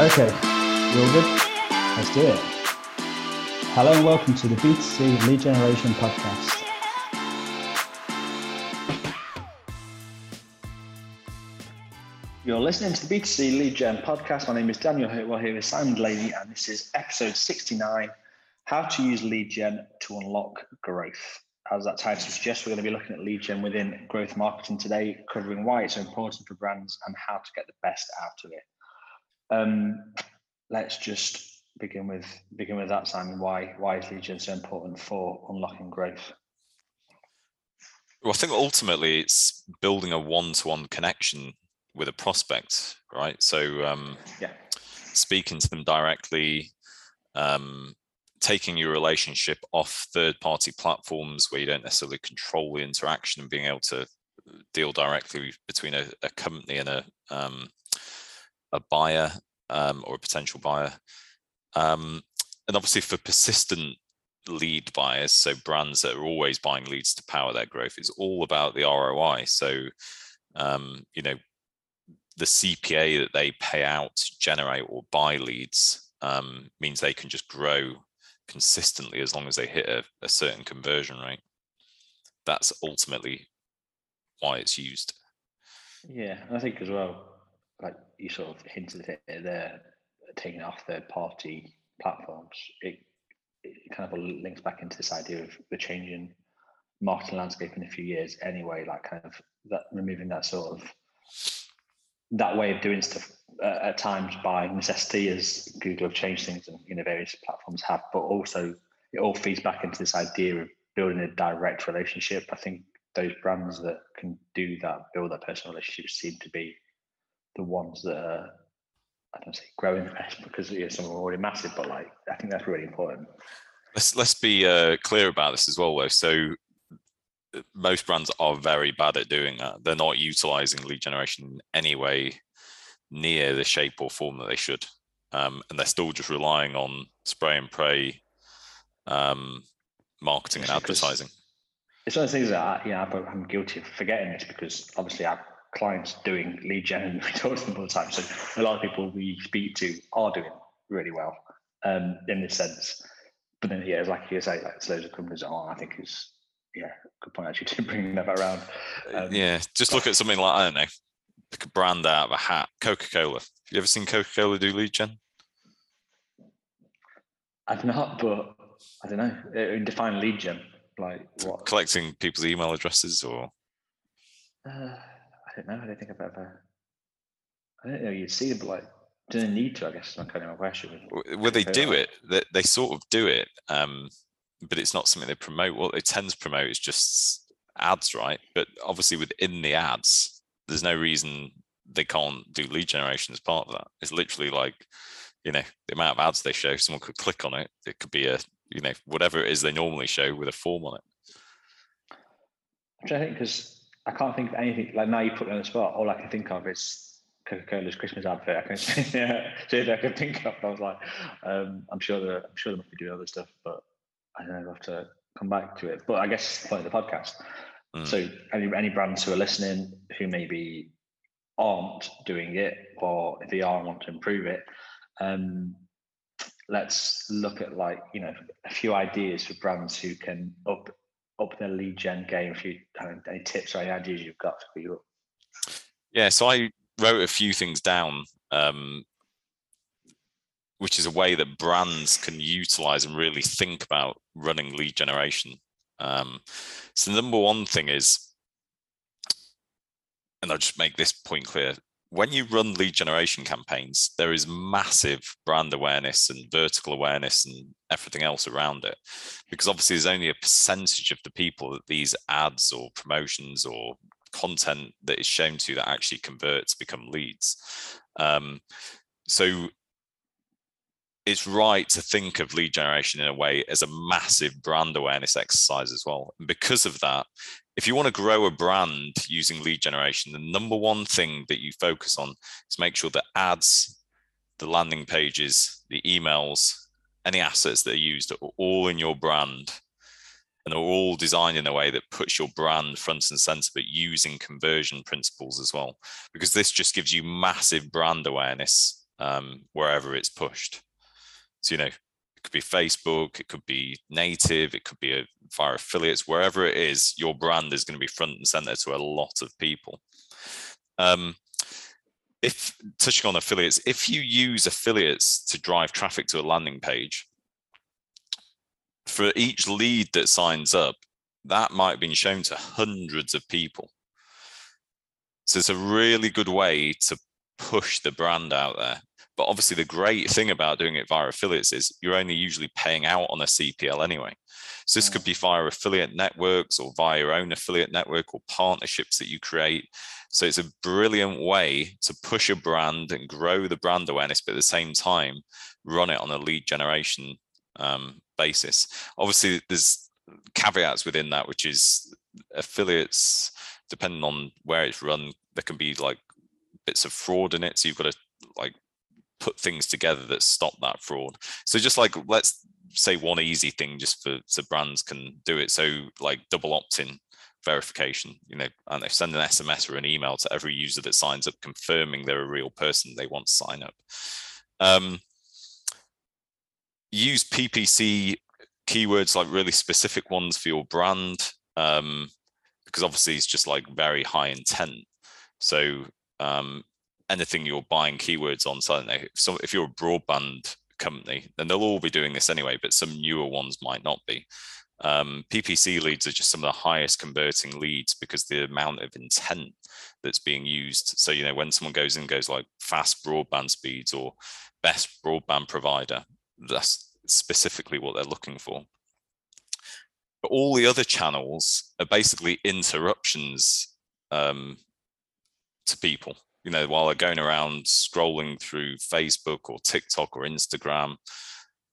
Okay, you all good? Let's do it. Hello and welcome to the B2C Lead Generation Podcast. You're listening to the B2C Lead Gen Podcast. My name is Daniel Hurtwell here with Simon Delaney, and this is episode 69 How to Use Lead Gen to Unlock Growth. As that title suggests, we're going to be looking at lead gen within growth marketing today, covering why it's so important for brands and how to get the best out of it. Um, let's just begin with begin with that, Simon. Why why is gen so important for unlocking growth? Well, I think ultimately it's building a one-to-one connection with a prospect, right? So, um, yeah, speaking to them directly, um, taking your relationship off third-party platforms where you don't necessarily control the interaction and being able to deal directly between a, a company and a um, a buyer um, or a potential buyer. Um, and obviously, for persistent lead buyers, so brands that are always buying leads to power their growth, is all about the ROI. So, um, you know, the CPA that they pay out to generate or buy leads um, means they can just grow consistently as long as they hit a, a certain conversion rate. That's ultimately why it's used. Yeah, I think as well you sort of hinted at it there, taking off third party platforms, it, it kind of links back into this idea of the changing marketing landscape in a few years anyway, like kind of that removing that sort of that way of doing stuff uh, at times by necessity as Google have changed things and you know various platforms have, but also it all feeds back into this idea of building a direct relationship. I think those brands that can do that, build that personal relationship seem to be the ones that are I don't say growing the best because you know, some are already massive, but like I think that's really important. Let's let's be uh, clear about this as well, though. So most brands are very bad at doing that. They're not utilizing lead generation in any way near the shape or form that they should, um, and they're still just relying on spray and pray um, marketing and advertising. It's one of the things that I, yeah, I'm guilty of forgetting this because obviously I clients doing lead gen and we talk to them all the time. So a lot of people we speak to are doing really well um, in this sense. But then, yeah, like you say, like loads of companies are. I think is yeah, good point actually to bring that around. Uh, um, yeah, just look at something like I don't know, pick a brand out of a hat. Coca Cola. Have you ever seen Coca Cola do lead gen? I've not, but I don't know. Uh, define lead gen, like what? Collecting people's email addresses or. Uh, don't know. I don't think I've ever. I don't know. You'd see them, but like, do they need to? I guess my kind of a question. Well, they do it. They, they sort of do it, um, but it's not something they promote. What they tend to promote is just ads, right? But obviously, within the ads, there's no reason they can't do lead generation as part of that. It's literally like, you know, the amount of ads they show. Someone could click on it. It could be a, you know, whatever it is they normally show with a form on it. Which I think because I can't think of anything like now you put me on the spot. All I can think of is Coca-Cola's Christmas advert. I can yeah, I can think of. I was like, um, I'm sure that I'm sure they must be doing other stuff, but I don't know. I'll have to come back to it. But I guess the point of the podcast. Mm. So any any brands who are listening who maybe aren't doing it, or if they are and want to improve it, um, let's look at like you know a few ideas for brands who can up up the lead gen game? If you any tips or any ideas you've got for you? Yeah, so I wrote a few things down, um, which is a way that brands can utilize and really think about running lead generation. Um, so the number one thing is, and I'll just make this point clear: when you run lead generation campaigns, there is massive brand awareness and vertical awareness and everything else around it. Because obviously, there's only a percentage of the people that these ads or promotions or content that is shown to that actually converts become leads. Um, so it's right to think of lead generation in a way as a massive brand awareness exercise as well. And because of that, if you want to grow a brand using lead generation, the number one thing that you focus on is make sure that ads, the landing pages, the emails, any assets that are used are all in your brand and are all designed in a way that puts your brand front and center, but using conversion principles as well. Because this just gives you massive brand awareness um, wherever it's pushed. So, you know, could be Facebook, it could be native, it could be a, via affiliates, wherever it is, your brand is going to be front and center to a lot of people. Um, if touching on affiliates, if you use affiliates to drive traffic to a landing page, for each lead that signs up, that might have been shown to hundreds of people. So it's a really good way to push the brand out there. But obviously, the great thing about doing it via affiliates is you're only usually paying out on a CPL anyway. So this could be via affiliate networks or via your own affiliate network or partnerships that you create. So it's a brilliant way to push a brand and grow the brand awareness, but at the same time, run it on a lead generation um, basis. Obviously, there's caveats within that, which is affiliates, depending on where it's run, there can be like bits of fraud in it. So you've got to like put things together that stop that fraud. So just like let's say one easy thing just for so brands can do it. So like double opt-in verification, you know, and they send an SMS or an email to every user that signs up confirming they're a real person they want to sign up. Um, use PPC keywords like really specific ones for your brand um, because obviously it's just like very high intent. So um, anything you're buying keywords on, so if, so if you're a broadband company, then they'll all be doing this anyway, but some newer ones might not be. Um, PPC leads are just some of the highest converting leads because the amount of intent that's being used. So, you know, when someone goes in goes like fast broadband speeds or best broadband provider, that's specifically what they're looking for. But all the other channels are basically interruptions um, to people. You know, while they're going around scrolling through Facebook or TikTok or Instagram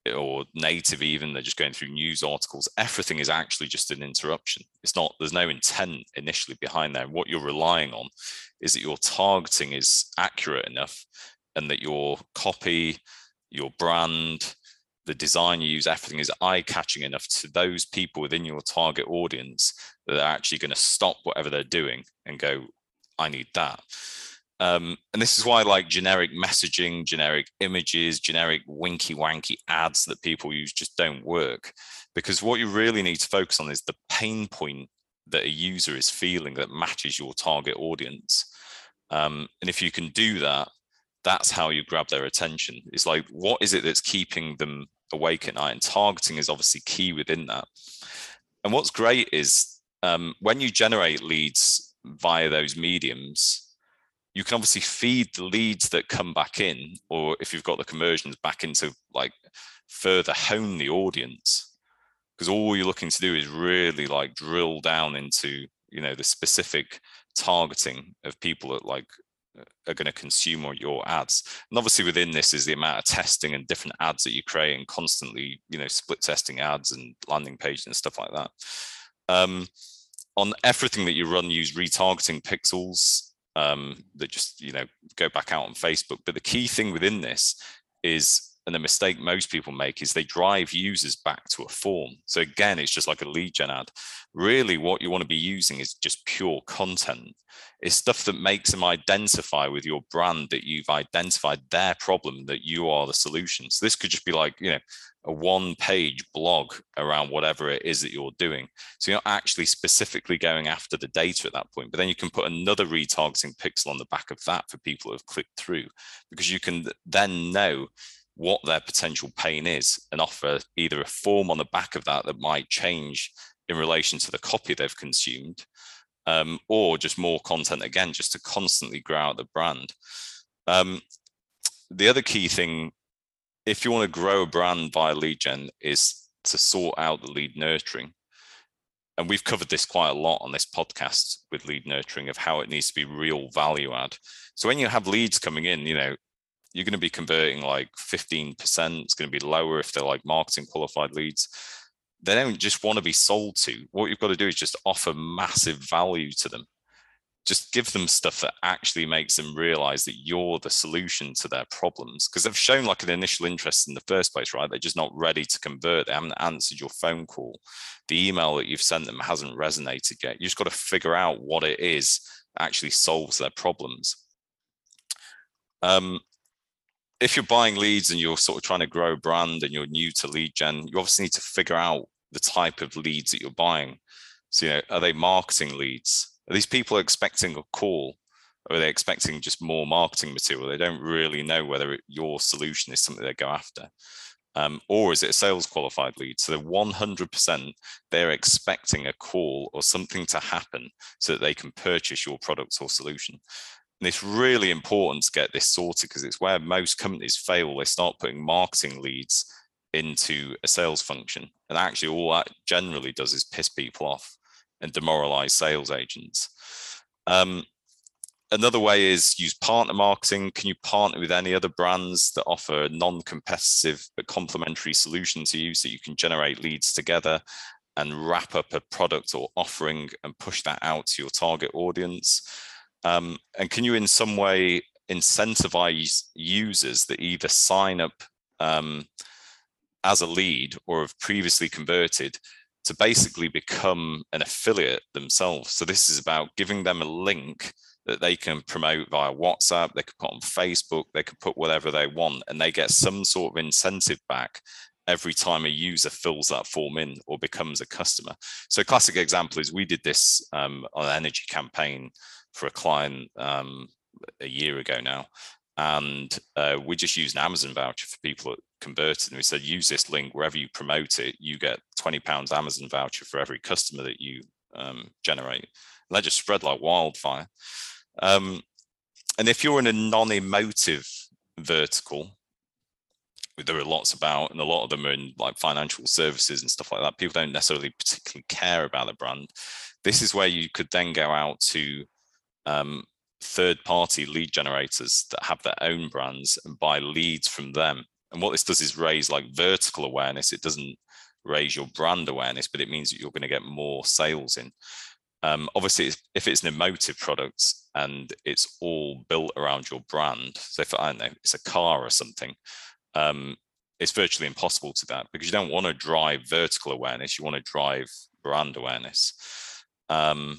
eh, or native, even they're just going through news articles. Everything is actually just an interruption. It's not. There's no intent initially behind there. What you're relying on is that your targeting is accurate enough, and that your copy, your brand, the design you use, everything is eye catching enough to those people within your target audience that they're actually going to stop whatever they're doing and go, I need that. Um, and this is why like generic messaging, generic images, generic winky wanky ads that people use just don't work. Because what you really need to focus on is the pain point that a user is feeling that matches your target audience. Um, and if you can do that, that's how you grab their attention. It's like, what is it that's keeping them awake at night? And targeting is obviously key within that. And what's great is um, when you generate leads via those mediums, you can obviously feed the leads that come back in, or if you've got the conversions back into like further hone the audience. Because all you're looking to do is really like drill down into, you know, the specific targeting of people that like are going to consume your ads. And obviously within this is the amount of testing and different ads that you create and constantly, you know, split testing ads and landing pages and stuff like that. Um, on everything that you run, use retargeting pixels um, that just, you know, go back out on Facebook. But the key thing within this is and the mistake most people make is they drive users back to a form. So again, it's just like a lead gen ad. Really, what you want to be using is just pure content. It's stuff that makes them identify with your brand that you've identified their problem, that you are the solution. So this could just be like, you know, a one page blog around whatever it is that you're doing. So you're not actually specifically going after the data at that point, but then you can put another retargeting pixel on the back of that for people who have clicked through because you can then know what their potential pain is and offer either a form on the back of that that might change in relation to the copy they've consumed um, or just more content again just to constantly grow out the brand um, the other key thing if you want to grow a brand via lead gen is to sort out the lead nurturing and we've covered this quite a lot on this podcast with lead nurturing of how it needs to be real value add so when you have leads coming in you know you're going to be converting like 15%. It's going to be lower if they're like marketing qualified leads. They don't just want to be sold to. What you've got to do is just offer massive value to them. Just give them stuff that actually makes them realize that you're the solution to their problems. Because they've shown like an initial interest in the first place, right? They're just not ready to convert. They haven't answered your phone call. The email that you've sent them hasn't resonated yet. You just got to figure out what it is actually solves their problems. Um, if you're buying leads and you're sort of trying to grow a brand and you're new to lead gen, you obviously need to figure out the type of leads that you're buying. So, you know, are they marketing leads? Are these people expecting a call? Or are they expecting just more marketing material? They don't really know whether your solution is something they go after. Um, or is it a sales qualified lead? So they're 100% they're expecting a call or something to happen so that they can purchase your product or solution. And it's really important to get this sorted because it's where most companies fail. They start putting marketing leads into a sales function. And actually, all that generally does is piss people off and demoralize sales agents. Um, another way is use partner marketing. Can you partner with any other brands that offer non-competitive but complementary solution to you so you can generate leads together and wrap up a product or offering and push that out to your target audience? Um, and can you in some way incentivize users that either sign up um, as a lead or have previously converted to basically become an affiliate themselves. So this is about giving them a link that they can promote via WhatsApp, they could put on Facebook, they could put whatever they want, and they get some sort of incentive back every time a user fills that form in or becomes a customer. So a classic example is we did this um, on an energy campaign for a client um, a year ago now. And uh, we just used an Amazon voucher for people that converted. And we said, use this link wherever you promote it, you get 20 pounds Amazon voucher for every customer that you um, generate. And that just spread like wildfire. Um, and if you're in a non-emotive vertical, there are lots about, and a lot of them are in like financial services and stuff like that. People don't necessarily particularly care about the brand. This is where you could then go out to um, third-party lead generators that have their own brands and buy leads from them. And what this does is raise like vertical awareness. It doesn't raise your brand awareness, but it means that you're going to get more sales in. Um, obviously, if it's an emotive product and it's all built around your brand, so if I don't know, it's a car or something, um, it's virtually impossible to that because you don't want to drive vertical awareness. You want to drive brand awareness. Um,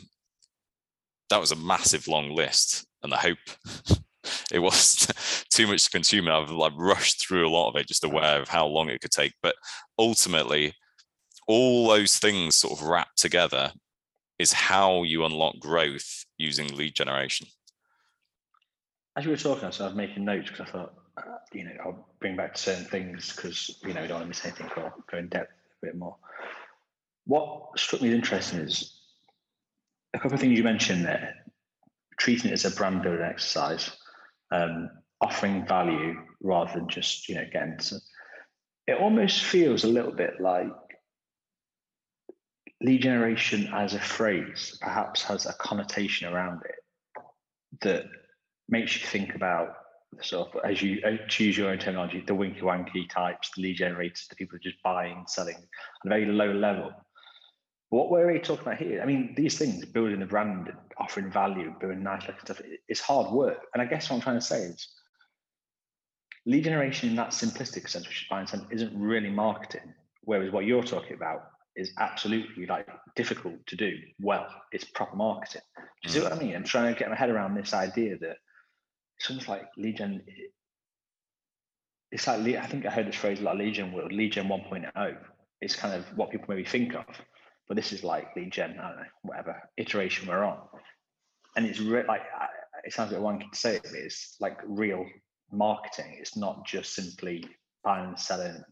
that was a massive long list, and I hope it was too much to consume. I've like rushed through a lot of it, just aware of how long it could take. But ultimately, all those things sort of wrapped together is how you unlock growth using lead generation. As you were talking, I was making notes because I thought, uh, you know, I'll bring back certain things because you know, we don't want to miss anything or go in depth a bit more. What struck me as interesting is a couple of things you mentioned there, treating it as a brand building exercise, um, offering value rather than just you know getting. It almost feels a little bit like lead generation as a phrase perhaps has a connotation around it that makes you think about sort of as you choose your own terminology, the winky wanky types, the lead generators, the people just buying, selling at a very low level. What we're really talking about here, I mean, these things, building a brand, offering value, building nice looking stuff, it's hard work. And I guess what I'm trying to say is lead generation in that simplistic sense, which is buying something, isn't really marketing. Whereas what you're talking about is absolutely like difficult to do well. It's proper marketing. Do you see mm. what I mean? I'm trying to get my head around this idea that it's almost like lead gen. It's like I think I heard this phrase like lead gen world, lead gen 1.0. It's kind of what people maybe think of, but this is like the gen. I don't know, whatever iteration we're on, and it's re- like it sounds like one can say it, it's like real marketing. It's not just simply buying and selling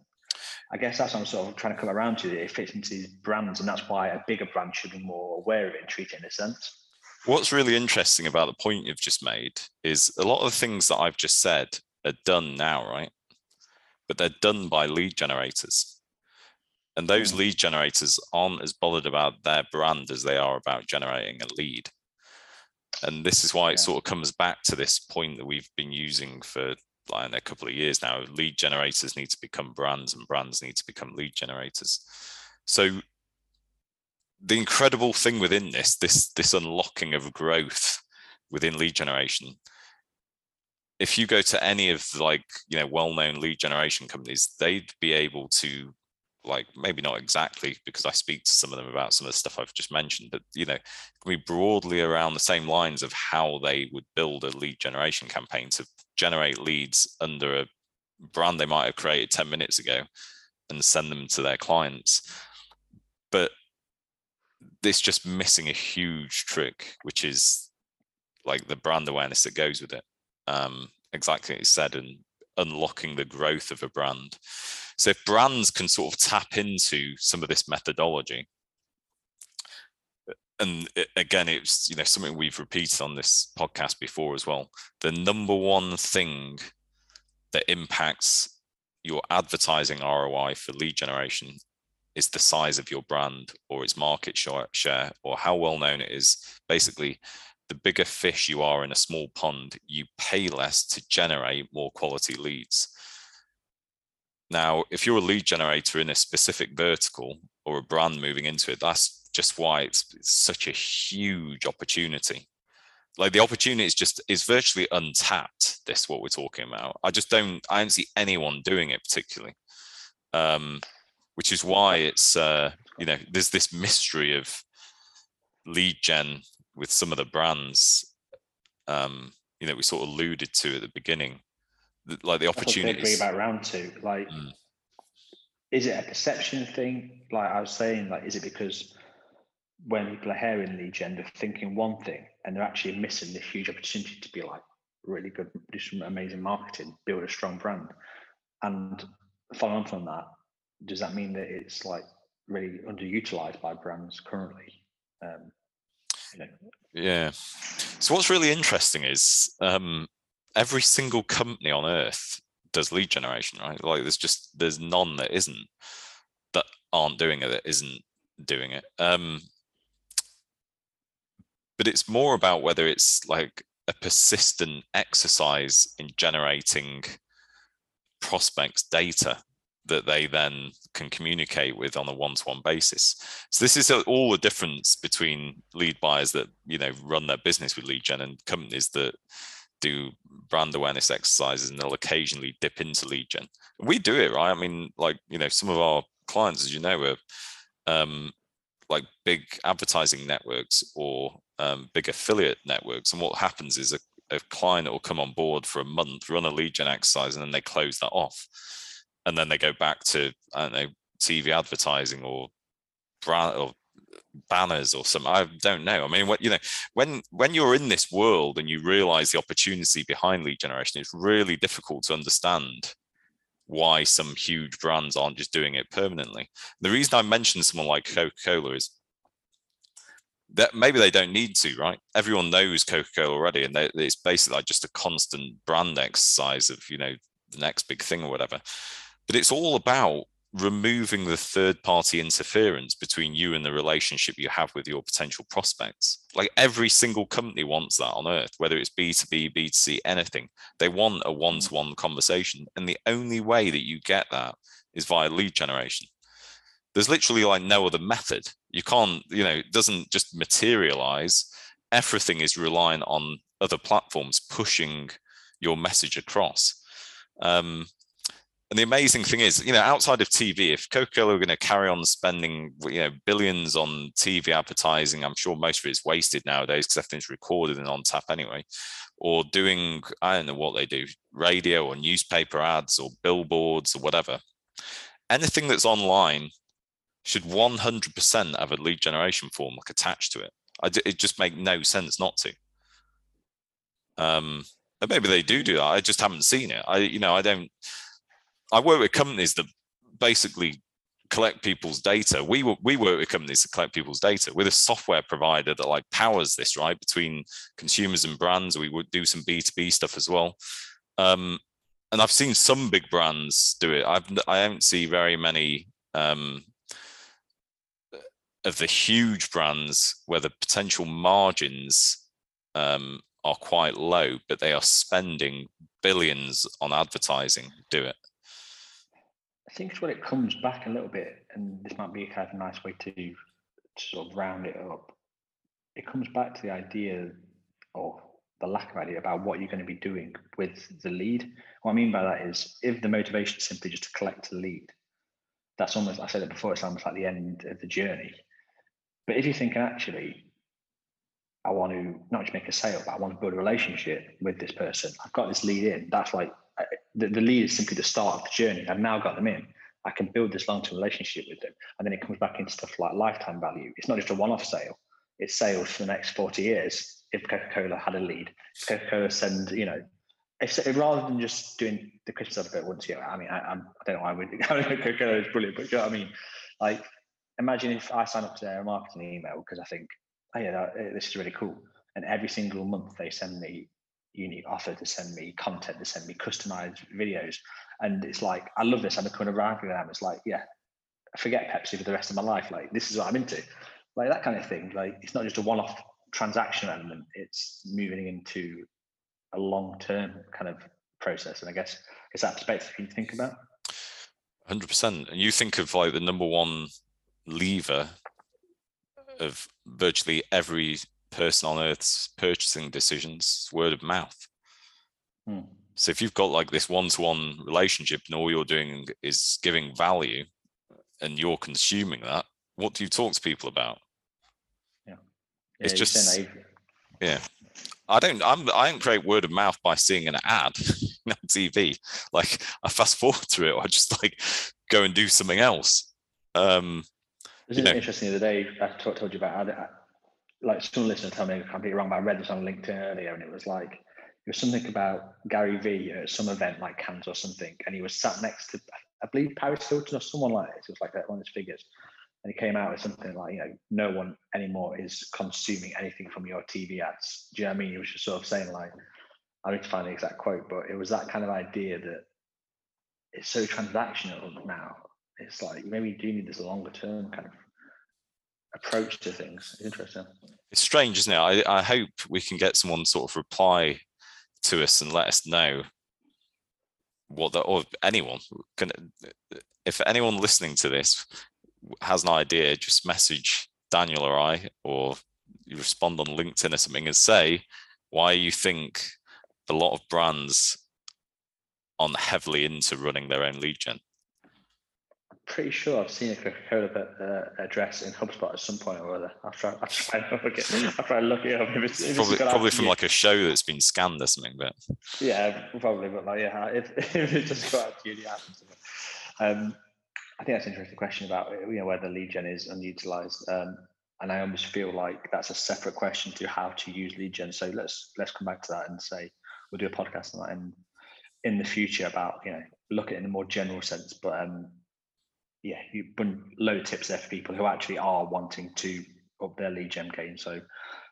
I guess that's what I'm sort of trying to come around to. It fits into these brands, and that's why a bigger brand should be more aware of it and treat it in a sense. What's really interesting about the point you've just made is a lot of the things that I've just said are done now, right? But they're done by lead generators. And those hmm. lead generators aren't as bothered about their brand as they are about generating a lead. And this is why it yeah. sort of comes back to this point that we've been using for like a couple of years now. Lead generators need to become brands, and brands need to become lead generators. So the incredible thing within this, this this unlocking of growth within lead generation. If you go to any of like you know well-known lead generation companies, they'd be able to like maybe not exactly because I speak to some of them about some of the stuff I've just mentioned, but you know, can be broadly around the same lines of how they would build a lead generation campaign to generate leads under a brand they might have created 10 minutes ago and send them to their clients. But this just missing a huge trick, which is like the brand awareness that goes with it. Um, exactly as said, and unlocking the growth of a brand. So if brands can sort of tap into some of this methodology, and again, it's you know something we've repeated on this podcast before as well. The number one thing that impacts your advertising ROI for lead generation is the size of your brand or its market share or how well known it is. Basically, the bigger fish you are in a small pond, you pay less to generate more quality leads. Now, if you're a lead generator in a specific vertical or a brand moving into it, that's just why it's, it's such a huge opportunity. Like the opportunity is just is virtually untapped. This what we're talking about. I just don't I don't see anyone doing it particularly. Um, which is why it's uh, you know there's this mystery of lead gen with some of the brands um, you know we sort of alluded to at the beginning like the opportunity bring about round two like mm. is it a perception thing? Like i was saying like is it because when people are hearing lead gen they're thinking one thing and they're actually missing this huge opportunity to be like really good do some amazing marketing build a strong brand? And following on from that does that mean that it's like really underutilized by brands currently? Um, you know? yeah. So what's really interesting is um, every single company on earth does lead generation right like there's just there's none that isn't that aren't doing it that isn't doing it um but it's more about whether it's like a persistent exercise in generating prospects data that they then can communicate with on a one-to-one basis. So this is all the difference between lead buyers that you know run their business with lead gen and companies that do brand awareness exercises and they'll occasionally dip into lead gen. We do it right. I mean, like you know, some of our clients, as you know, are um, like big advertising networks or um, big affiliate networks. And what happens is a, a client will come on board for a month, run a lead gen exercise, and then they close that off. And then they go back to, I don't know, TV advertising or brand or banners or some i don't know i mean what you know when when you're in this world and you realize the opportunity behind lead generation it's really difficult to understand why some huge brands aren't just doing it permanently the reason i mentioned someone like coca-cola is that maybe they don't need to, right? Everyone knows Coca-Cola already, and they, it's basically like just a constant brand exercise of you know the next big thing or whatever. But it's all about removing the third party interference between you and the relationship you have with your potential prospects. Like every single company wants that on earth, whether it's B2B, B2C, anything. They want a one to one conversation. And the only way that you get that is via lead generation there's literally like no other method you can't you know it doesn't just materialize everything is reliant on other platforms pushing your message across um, and the amazing thing is you know outside of tv if coca-cola are going to carry on spending you know billions on tv advertising i'm sure most of it's wasted nowadays because everything's recorded and on tap anyway or doing i don't know what they do radio or newspaper ads or billboards or whatever anything that's online should 100% have a lead generation form like attached to it. It just make no sense not to. Um, maybe they do do that. I just haven't seen it. I, you know, I don't. I work with companies that basically collect people's data. We we work with companies that collect people's data. We're a software provider that like powers this right between consumers and brands. We would do some B two B stuff as well. Um, and I've seen some big brands do it. I've I don't see very many um, of the huge brands where the potential margins um, are quite low, but they are spending billions on advertising do it? I think it's when it comes back a little bit, and this might be a kind of a nice way to, to sort of round it up. It comes back to the idea or the lack of idea about what you're going to be doing with the lead. What I mean by that is if the motivation is simply just to collect the lead, that's almost, I said it before, it's almost like the end of the journey. But if you're thinking, actually, I want to not just make a sale, but I want to build a relationship with this person, I've got this lead in, that's like the, the lead is simply the start of the journey. I've now got them in. I can build this long-term relationship with them, and then it comes back into stuff like lifetime value. It's not just a one-off sale; it's sales for the next forty years. If Coca-Cola had a lead, Coca-Cola send you know, if, rather than just doing the Christmas advert once a year. I mean, I, I'm, I don't know why I would. Coca-Cola is brilliant, but you know what I mean? Like, imagine if I sign up to their marketing email because I think, oh yeah, this is really cool, and every single month they send me unique offer to send me content to send me customized videos. And it's like i love this i'm becoming a rival them it's like yeah forget pepsi for the rest of my life. Like this is what i'm into. Like that kind of thing. Like it's not just a one-off transaction element. It's moving into a long-term kind of process. And i guess it's that perspective you think about. 100% and you think of like the number one lever of virtually every person on earth's purchasing decisions word of mouth Hmm. so if you've got like this one-to-one relationship and all you're doing is giving value and you're consuming that what do you talk to people about Yeah, It's just- yeah i don't i'm i don't create word of mouth by seeing an ad on tv like i fast forward through it or I just like go and do something else um This you is know. interesting. The other day I told, told you about, like some listener told me I'm completely wrong, but I read this on LinkedIn earlier, and it was like it was something about Gary Vee at some event like Cannes or something, and he was sat next to, I believe Paris Hilton or someone like this. It was like one of his figures, and he came out with something like, you know, no one anymore is consuming anything from your TV ads. Do you know what I mean? He was just sort of saying like, I need to find the exact quote, but it was that kind of idea that it's so transactional now. It's like maybe you do need this longer term kind of approach to things. Interesting. it's strange isn't it I, I hope we can get someone sort of reply to us and let us know what the or anyone can if anyone listening to this has an idea just message daniel or i or you respond on linkedin or something and say why you think a lot of brands aren't heavily into running their own lead gen Pretty sure I've seen a Coca-Cola uh, address in HubSpot at some point or other. I'll try. I'll try and look it. I'll try and look it up. If it's, if probably got probably from you. like a show that's been scanned or something but Yeah, probably, but like, yeah, if, if it just got out to you, it happens. Um, I think that's an interesting question about you know whether lead gen is unutilized, um, and I almost feel like that's a separate question to how to use lead gen. So let's let's come back to that and say we'll do a podcast on that in in the future about you know look at it in a more general sense. But um, yeah, load of tips there for people who actually are wanting to up their lead gen game. So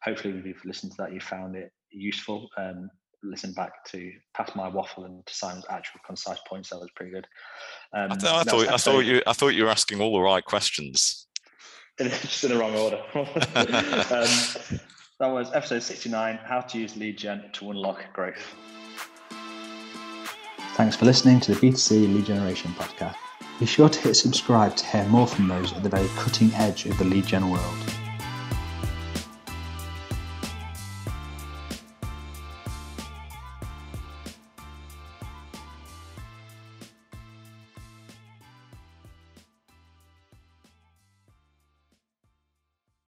hopefully, if you've listened to that, you found it useful. Um, listen back to past my waffle and to Simon's actual concise points. That was pretty good. Um, I, th- I thought I thought you I thought you were asking all the right questions. just in the wrong order. um, that was episode 69 How to Use Lead Gen to Unlock Growth. Thanks for listening to the B2C Lead Generation podcast. Be sure to hit subscribe to hear more from those at the very cutting edge of the lead gen world.